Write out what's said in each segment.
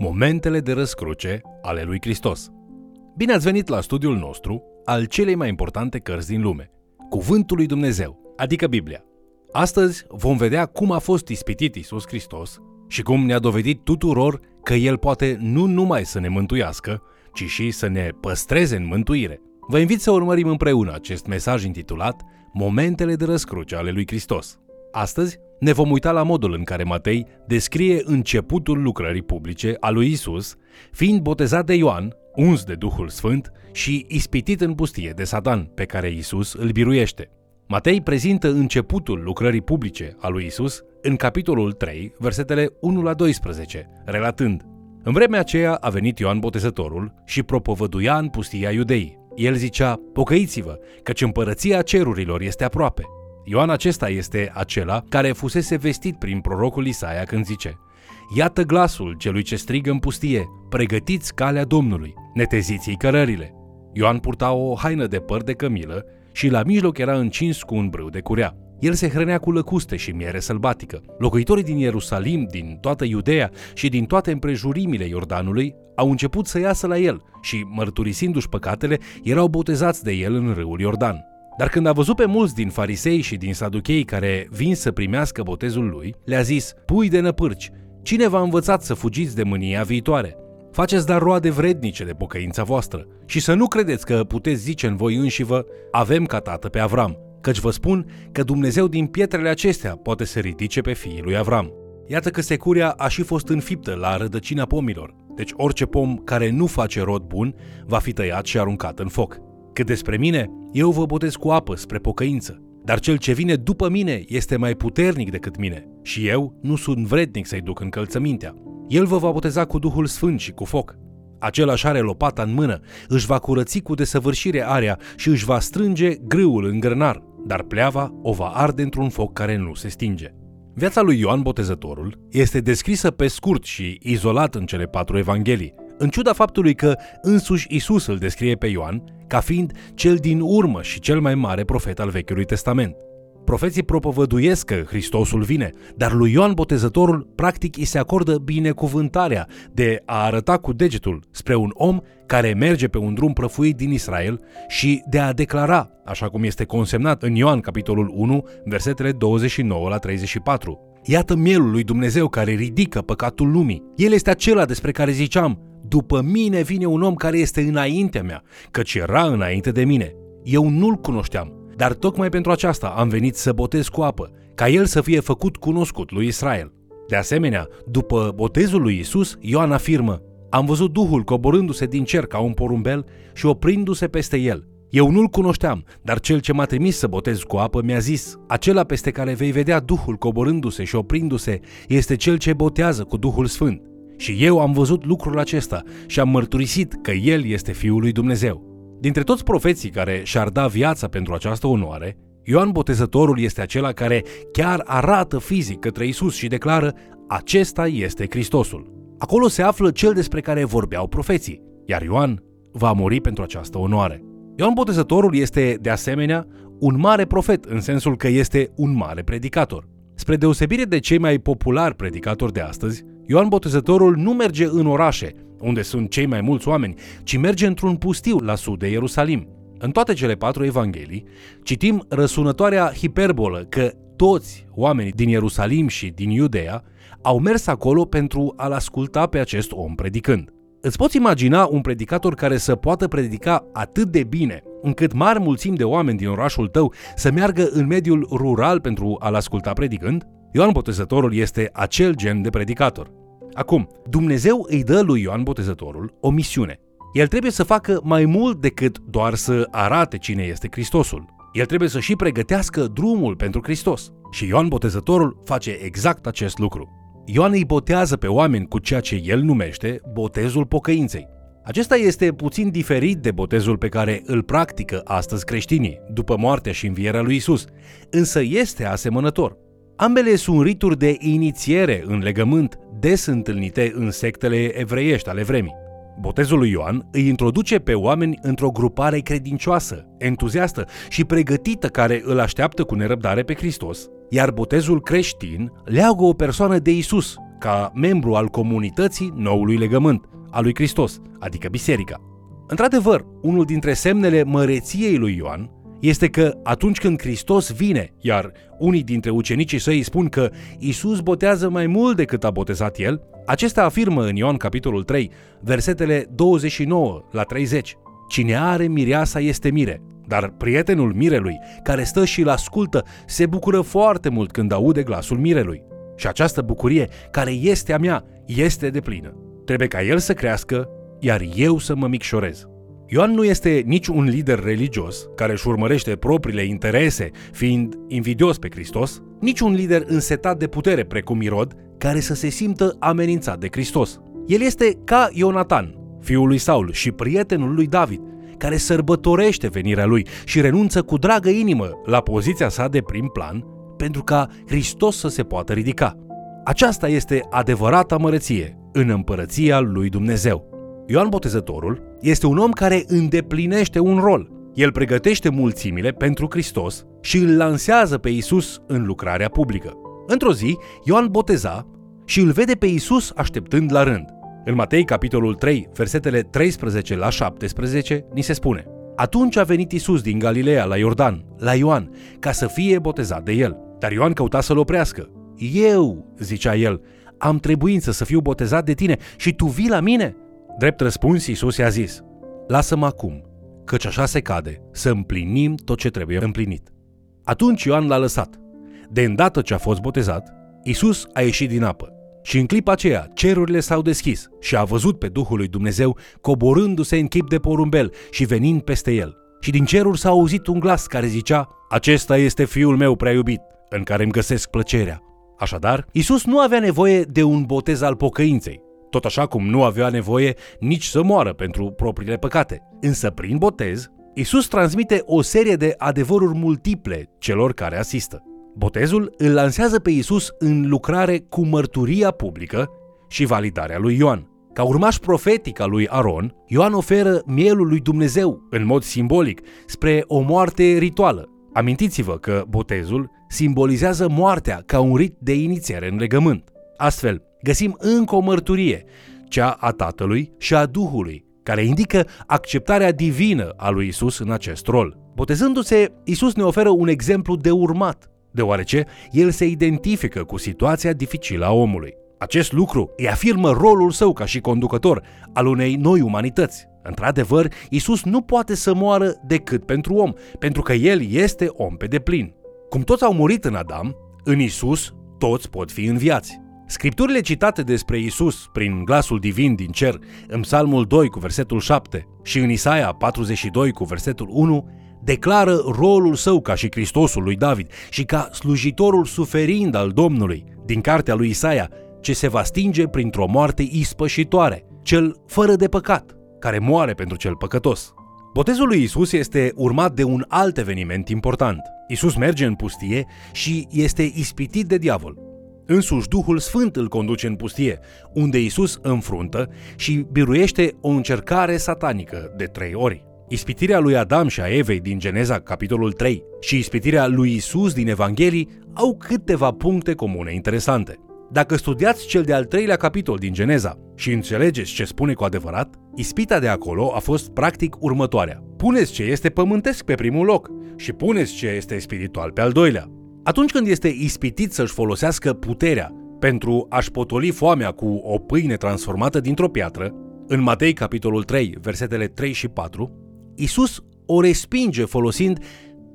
Momentele de răscruce ale lui Hristos. Bine ați venit la studiul nostru al celei mai importante cărți din lume, Cuvântul lui Dumnezeu, adică Biblia. Astăzi vom vedea cum a fost ispitit Isus Hristos și cum ne-a dovedit tuturor că El poate nu numai să ne mântuiască, ci și să ne păstreze în mântuire. Vă invit să urmărim împreună acest mesaj intitulat Momentele de răscruce ale lui Hristos. Astăzi ne vom uita la modul în care Matei descrie începutul lucrării publice a lui Isus, fiind botezat de Ioan, uns de Duhul Sfânt și ispitit în pustie de Satan, pe care Isus îl biruiește. Matei prezintă începutul lucrării publice a lui Isus în capitolul 3, versetele 1 la 12, relatând În vremea aceea a venit Ioan Botezătorul și propovăduia în pustia iudeii. El zicea, pocăiți-vă, căci împărăția cerurilor este aproape. Ioan acesta este acela care fusese vestit prin prorocul Isaia când zice Iată glasul celui ce strigă în pustie, pregătiți calea Domnului, neteziți-i cărările. Ioan purta o haină de păr de cămilă și la mijloc era încins cu un brâu de curea. El se hrănea cu lăcuste și miere sălbatică. Locuitorii din Ierusalim, din toată Iudeea și din toate împrejurimile Iordanului au început să iasă la el și, mărturisindu-și păcatele, erau botezați de el în râul Iordan. Dar când a văzut pe mulți din farisei și din saduchei care vin să primească botezul lui, le-a zis, pui de năpârci, cine v-a învățat să fugiți de mânia viitoare? Faceți dar roade vrednice de pocăința voastră și să nu credeți că puteți zice în voi înșivă, avem ca tată pe Avram, căci vă spun că Dumnezeu din pietrele acestea poate să ridice pe fiii lui Avram. Iată că securia a și fost înfiptă la rădăcina pomilor, deci orice pom care nu face rod bun va fi tăiat și aruncat în foc. Cât despre mine, eu vă botez cu apă spre pocăință, dar cel ce vine după mine este mai puternic decât mine și eu nu sunt vrednic să-i duc încălțămintea. El vă va boteza cu Duhul Sfânt și cu foc. Același are lopata în mână, își va curăți cu desăvârșire area și își va strânge grâul în grănar, dar pleava o va arde într-un foc care nu se stinge. Viața lui Ioan Botezătorul este descrisă pe scurt și izolat în cele patru evanghelii, în ciuda faptului că însuși Isus îl descrie pe Ioan ca fiind cel din urmă și cel mai mare profet al Vechiului Testament. Profeții propovăduiesc că Hristosul vine, dar lui Ioan Botezătorul practic îi se acordă binecuvântarea de a arăta cu degetul spre un om care merge pe un drum prăfuit din Israel și de a declara, așa cum este consemnat în Ioan capitolul 1, versetele 29 la 34. Iată mielul lui Dumnezeu care ridică păcatul lumii. El este acela despre care ziceam, după mine vine un om care este înaintea mea, căci era înainte de mine. Eu nu-l cunoșteam, dar tocmai pentru aceasta am venit să botez cu apă, ca el să fie făcut cunoscut lui Israel. De asemenea, după botezul lui Isus, Ioan afirmă, am văzut Duhul coborându-se din cer ca un porumbel și oprindu-se peste el. Eu nu-l cunoșteam, dar cel ce m-a trimis să botez cu apă mi-a zis, acela peste care vei vedea Duhul coborându-se și oprindu-se este cel ce botează cu Duhul Sfânt. Și eu am văzut lucrul acesta și am mărturisit că El este Fiul lui Dumnezeu. Dintre toți profeții care și-ar da viața pentru această onoare, Ioan Botezătorul este acela care chiar arată fizic către Isus și declară acesta este Hristosul. Acolo se află cel despre care vorbeau profeții, iar Ioan va muri pentru această onoare. Ioan Botezătorul este, de asemenea, un mare profet în sensul că este un mare predicator. Spre deosebire de cei mai populari predicatori de astăzi, Ioan Botezătorul nu merge în orașe, unde sunt cei mai mulți oameni, ci merge într-un pustiu la sud de Ierusalim. În toate cele patru evanghelii citim răsunătoarea hiperbolă că toți oamenii din Ierusalim și din Iudea au mers acolo pentru a-l asculta pe acest om predicând. Îți poți imagina un predicator care să poată predica atât de bine, încât mari mulțimi de oameni din orașul tău să meargă în mediul rural pentru a-l asculta predicând? Ioan Botezătorul este acel gen de predicator. Acum, Dumnezeu îi dă lui Ioan Botezătorul o misiune. El trebuie să facă mai mult decât doar să arate cine este Hristosul. El trebuie să și pregătească drumul pentru Hristos. Și Ioan Botezătorul face exact acest lucru. Ioan îi botează pe oameni cu ceea ce el numește botezul pocăinței. Acesta este puțin diferit de botezul pe care îl practică astăzi creștinii, după moartea și învierea lui Isus, însă este asemănător. Ambele sunt rituri de inițiere în legământ des întâlnite în sectele evreiești ale vremii. Botezul lui Ioan îi introduce pe oameni într-o grupare credincioasă, entuziastă și pregătită care îl așteaptă cu nerăbdare pe Hristos, iar botezul creștin leagă o persoană de Isus, ca membru al comunității noului legământ, al lui Hristos, adică biserica. Într-adevăr, unul dintre semnele măreției lui Ioan este că atunci când Hristos vine, iar unii dintre ucenicii săi spun că Isus botează mai mult decât a botezat el, acesta afirmă în Ioan capitolul 3, versetele 29 la 30. Cine are mireasa este mire, dar prietenul mirelui, care stă și îl ascultă, se bucură foarte mult când aude glasul mirelui. Și această bucurie, care este a mea, este de plină. Trebuie ca el să crească, iar eu să mă micșorez. Ioan nu este nici un lider religios care își urmărește propriile interese, fiind invidios pe Hristos, nici un lider însetat de putere precum Irod, care să se simtă amenințat de Hristos. El este ca Ionatan, fiul lui Saul și prietenul lui David, care sărbătorește venirea lui și renunță cu dragă inimă la poziția sa de prim plan pentru ca Hristos să se poată ridica. Aceasta este adevărata măreție în împărăția lui Dumnezeu. Ioan Botezătorul este un om care îndeplinește un rol. El pregătește mulțimile pentru Hristos și îl lansează pe Isus în lucrarea publică. Într-o zi, Ioan boteza și îl vede pe Isus așteptând la rând. În Matei, capitolul 3, versetele 13 la 17, ni se spune Atunci a venit Isus din Galileea la Iordan, la Ioan, ca să fie botezat de el. Dar Ioan căuta să-l oprească. Eu, zicea el, am trebuință să fiu botezat de tine și tu vii la mine? Drept răspuns, Iisus i-a zis, Lasă-mă acum, căci așa se cade, să împlinim tot ce trebuie împlinit. Atunci Ioan l-a lăsat. De îndată ce a fost botezat, Iisus a ieșit din apă. Și în clipa aceea, cerurile s-au deschis și a văzut pe Duhul lui Dumnezeu coborându-se în chip de porumbel și venind peste el. Și din ceruri s-a auzit un glas care zicea, Acesta este Fiul meu prea iubit, în care îmi găsesc plăcerea. Așadar, Isus nu avea nevoie de un botez al pocăinței, tot așa cum nu avea nevoie nici să moară pentru propriile păcate. Însă prin botez, Isus transmite o serie de adevăruri multiple celor care asistă. Botezul îl lansează pe Isus în lucrare cu mărturia publică și validarea lui Ioan. Ca urmaș profetic al lui Aron, Ioan oferă mielul lui Dumnezeu în mod simbolic spre o moarte rituală. Amintiți-vă că botezul simbolizează moartea ca un rit de inițiere în legământ. Astfel, găsim încă o mărturie, cea a Tatălui și a Duhului, care indică acceptarea divină a lui Isus în acest rol. Botezându-se, Isus ne oferă un exemplu de urmat, deoarece el se identifică cu situația dificilă a omului. Acest lucru îi afirmă rolul său ca și conducător al unei noi umanități. Într-adevăr, Isus nu poate să moară decât pentru om, pentru că el este om pe deplin. Cum toți au murit în Adam, în Isus toți pot fi înviați. Scripturile citate despre Isus prin glasul divin din cer în Psalmul 2 cu versetul 7 și în Isaia 42 cu versetul 1 declară rolul său ca și Hristosul lui David și ca slujitorul suferind al Domnului din cartea lui Isaia, ce se va stinge printr-o moarte ispășitoare, cel fără de păcat, care moare pentru cel păcătos. Botezul lui Isus este urmat de un alt eveniment important. Isus merge în pustie și este ispitit de diavol. Însuși Duhul Sfânt îl conduce în pustie, unde Isus înfruntă și biruiește o încercare satanică de trei ori. Ispitirea lui Adam și a Evei din Geneza, capitolul 3, și ispitirea lui Isus din Evanghelii au câteva puncte comune interesante. Dacă studiați cel de-al treilea capitol din Geneza și înțelegeți ce spune cu adevărat, ispita de acolo a fost practic următoarea. Puneți ce este pământesc pe primul loc și puneți ce este spiritual pe al doilea. Atunci când este ispitit să-și folosească puterea pentru a-și potoli foamea cu o pâine transformată dintr-o piatră, în Matei capitolul 3, versetele 3 și 4, Isus o respinge folosind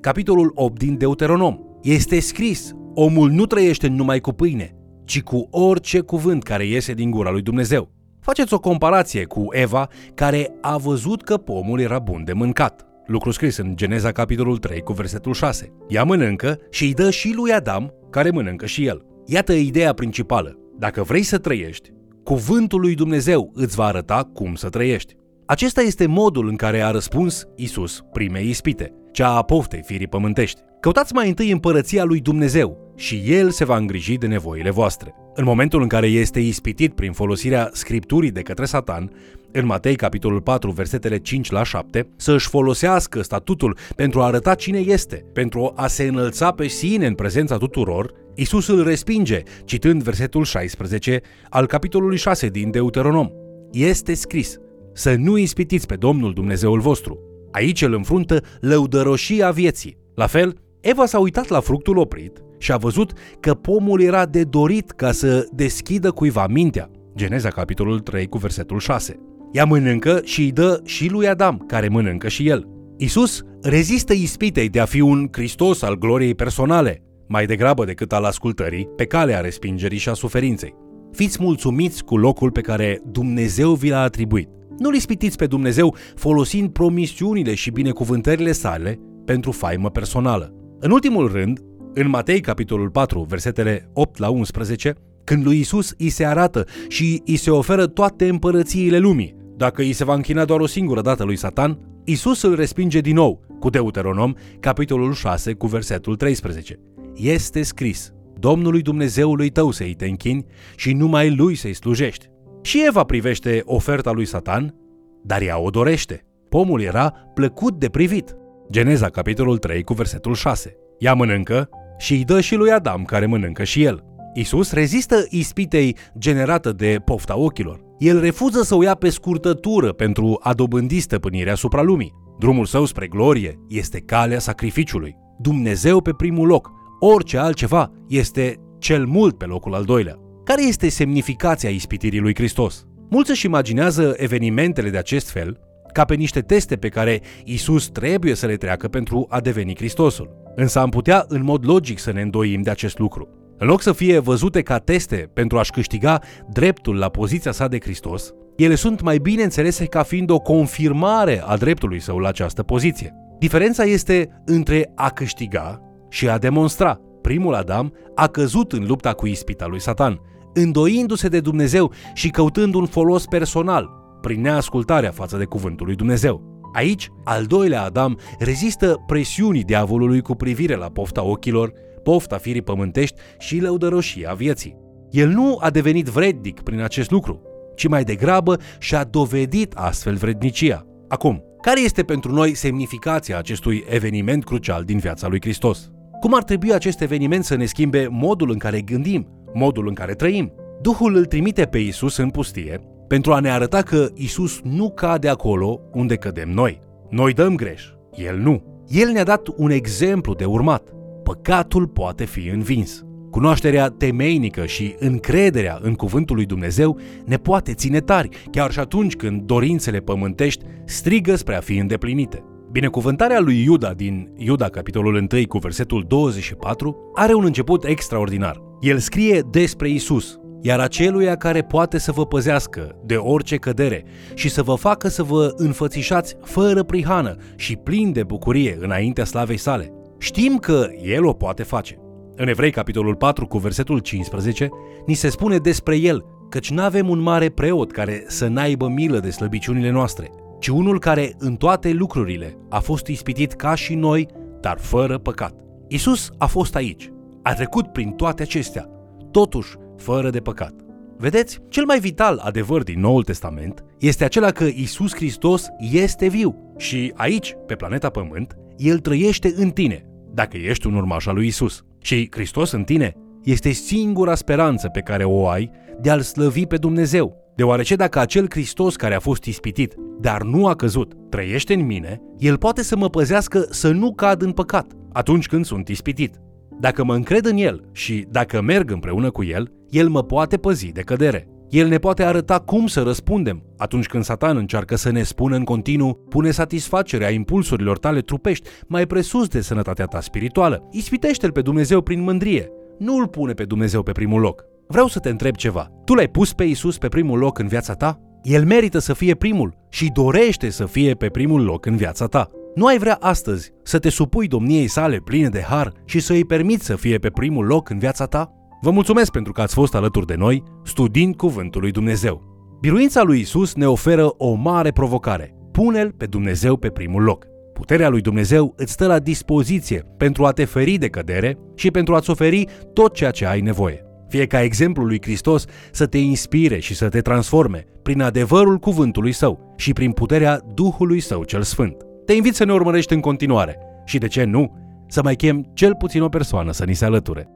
capitolul 8 din Deuteronom. Este scris, omul nu trăiește numai cu pâine, ci cu orice cuvânt care iese din gura lui Dumnezeu. Faceți o comparație cu Eva, care a văzut că pomul era bun de mâncat. Lucru scris în Geneza capitolul 3 cu versetul 6. Ea mănâncă și îi dă și lui Adam, care mănâncă și el. Iată ideea principală. Dacă vrei să trăiești, cuvântul lui Dumnezeu îți va arăta cum să trăiești. Acesta este modul în care a răspuns Isus primei ispite, cea a poftei firii pământești. Căutați mai întâi împărăția lui Dumnezeu și El se va îngriji de nevoile voastre. În momentul în care este ispitit prin folosirea scripturii de către Satan, în Matei capitolul 4, versetele 5 la 7, să își folosească statutul pentru a arăta cine este, pentru a se înălța pe sine în prezența tuturor, Isus îl respinge, citând versetul 16 al capitolului 6 din Deuteronom. Este scris, să nu ispitiți pe Domnul Dumnezeul vostru. Aici îl înfruntă lăudăroșia vieții. La fel, Eva s-a uitat la fructul oprit și a văzut că pomul era de dorit ca să deschidă cuiva mintea. Geneza capitolul 3 cu versetul 6. Ea mănâncă și îi dă și lui Adam, care mănâncă și el. Isus rezistă ispitei de a fi un Hristos al gloriei personale, mai degrabă decât al ascultării, pe calea respingerii și a suferinței. Fiți mulțumiți cu locul pe care Dumnezeu vi l-a atribuit. Nu-L ispitiți pe Dumnezeu folosind promisiunile și binecuvântările sale pentru faimă personală. În ultimul rând, în Matei capitolul 4, versetele 8 la 11, când lui Isus îi se arată și îi se oferă toate împărățiile lumii, dacă îi se va închina doar o singură dată lui Satan, Isus îl respinge din nou cu Deuteronom, capitolul 6, cu versetul 13. Este scris, Domnului Dumnezeului tău să-i te închini și numai lui să-i slujești. Și Eva privește oferta lui Satan, dar ea o dorește. Pomul era plăcut de privit. Geneza, capitolul 3, cu versetul 6. Ea mănâncă și îi dă și lui Adam, care mănâncă și el. Isus rezistă ispitei generată de pofta ochilor. El refuză să o ia pe scurtătură pentru a dobândi stăpânirea asupra lumii. Drumul său spre glorie este calea sacrificiului. Dumnezeu pe primul loc. Orice altceva este cel mult pe locul al doilea. Care este semnificația ispitirii lui Hristos? Mulți își imaginează evenimentele de acest fel ca pe niște teste pe care Isus trebuie să le treacă pentru a deveni Hristosul. Însă am putea în mod logic să ne îndoim de acest lucru. În loc să fie văzute ca teste pentru a-și câștiga dreptul la poziția sa de Hristos, ele sunt mai bine înțelese ca fiind o confirmare a dreptului său la această poziție. Diferența este între a câștiga și a demonstra. Primul Adam a căzut în lupta cu ispita lui Satan, îndoindu-se de Dumnezeu și căutând un folos personal, prin neascultarea față de cuvântul lui Dumnezeu. Aici, al doilea Adam rezistă presiunii diavolului cu privire la pofta ochilor, pofta firii pământești și lăudăroșia vieții. El nu a devenit vrednic prin acest lucru, ci mai degrabă și-a dovedit astfel vrednicia. Acum, care este pentru noi semnificația acestui eveniment crucial din viața lui Hristos? Cum ar trebui acest eveniment să ne schimbe modul în care gândim, modul în care trăim? Duhul îl trimite pe Isus în pustie pentru a ne arăta că Isus nu cade acolo unde cădem noi. Noi dăm greș, El nu. El ne-a dat un exemplu de urmat. Păcatul poate fi învins. Cunoașterea temeinică și încrederea în cuvântul lui Dumnezeu ne poate ține tari, chiar și atunci când dorințele pământești strigă spre a fi îndeplinite. Binecuvântarea lui Iuda din Iuda, capitolul 1, cu versetul 24, are un început extraordinar. El scrie despre Isus, iar aceluia care poate să vă păzească de orice cădere și să vă facă să vă înfățișați fără prihană și plin de bucurie înaintea slavei sale. Știm că El o poate face. În Evrei, capitolul 4, cu versetul 15, ni se spune despre El, căci nu avem un mare preot care să n-aibă milă de slăbiciunile noastre, ci unul care în toate lucrurile a fost ispitit ca și noi, dar fără păcat. Isus a fost aici, a trecut prin toate acestea, totuși fără de păcat. Vedeți, cel mai vital adevăr din Noul Testament este acela că Isus Hristos este viu și aici, pe planeta Pământ, El trăiește în tine, dacă ești un urmaș al lui Isus. Și Hristos în tine este singura speranță pe care o ai de a-L slăvi pe Dumnezeu. Deoarece dacă acel Hristos care a fost ispitit, dar nu a căzut, trăiește în mine, El poate să mă păzească să nu cad în păcat atunci când sunt ispitit. Dacă mă încred în El și dacă merg împreună cu El, El mă poate păzi de cădere. El ne poate arăta cum să răspundem atunci când Satan încearcă să ne spună în continuu pune satisfacerea impulsurilor tale trupești mai presus de sănătatea ta spirituală. Ispitește-L pe Dumnezeu prin mândrie. Nu îl pune pe Dumnezeu pe primul loc. Vreau să te întreb ceva. Tu l-ai pus pe Isus pe primul loc în viața ta? El merită să fie primul și dorește să fie pe primul loc în viața ta. Nu ai vrea astăzi să te supui domniei sale pline de har și să îi permiți să fie pe primul loc în viața ta? Vă mulțumesc pentru că ați fost alături de noi, studiind Cuvântul lui Dumnezeu. Biruința lui Isus ne oferă o mare provocare. Pune-L pe Dumnezeu pe primul loc. Puterea lui Dumnezeu îți stă la dispoziție pentru a te feri de cădere și pentru a-ți oferi tot ceea ce ai nevoie. Fie ca exemplul lui Hristos să te inspire și să te transforme prin adevărul cuvântului său și prin puterea Duhului său cel Sfânt. Te invit să ne urmărești în continuare și, de ce nu, să mai chem cel puțin o persoană să ni se alăture.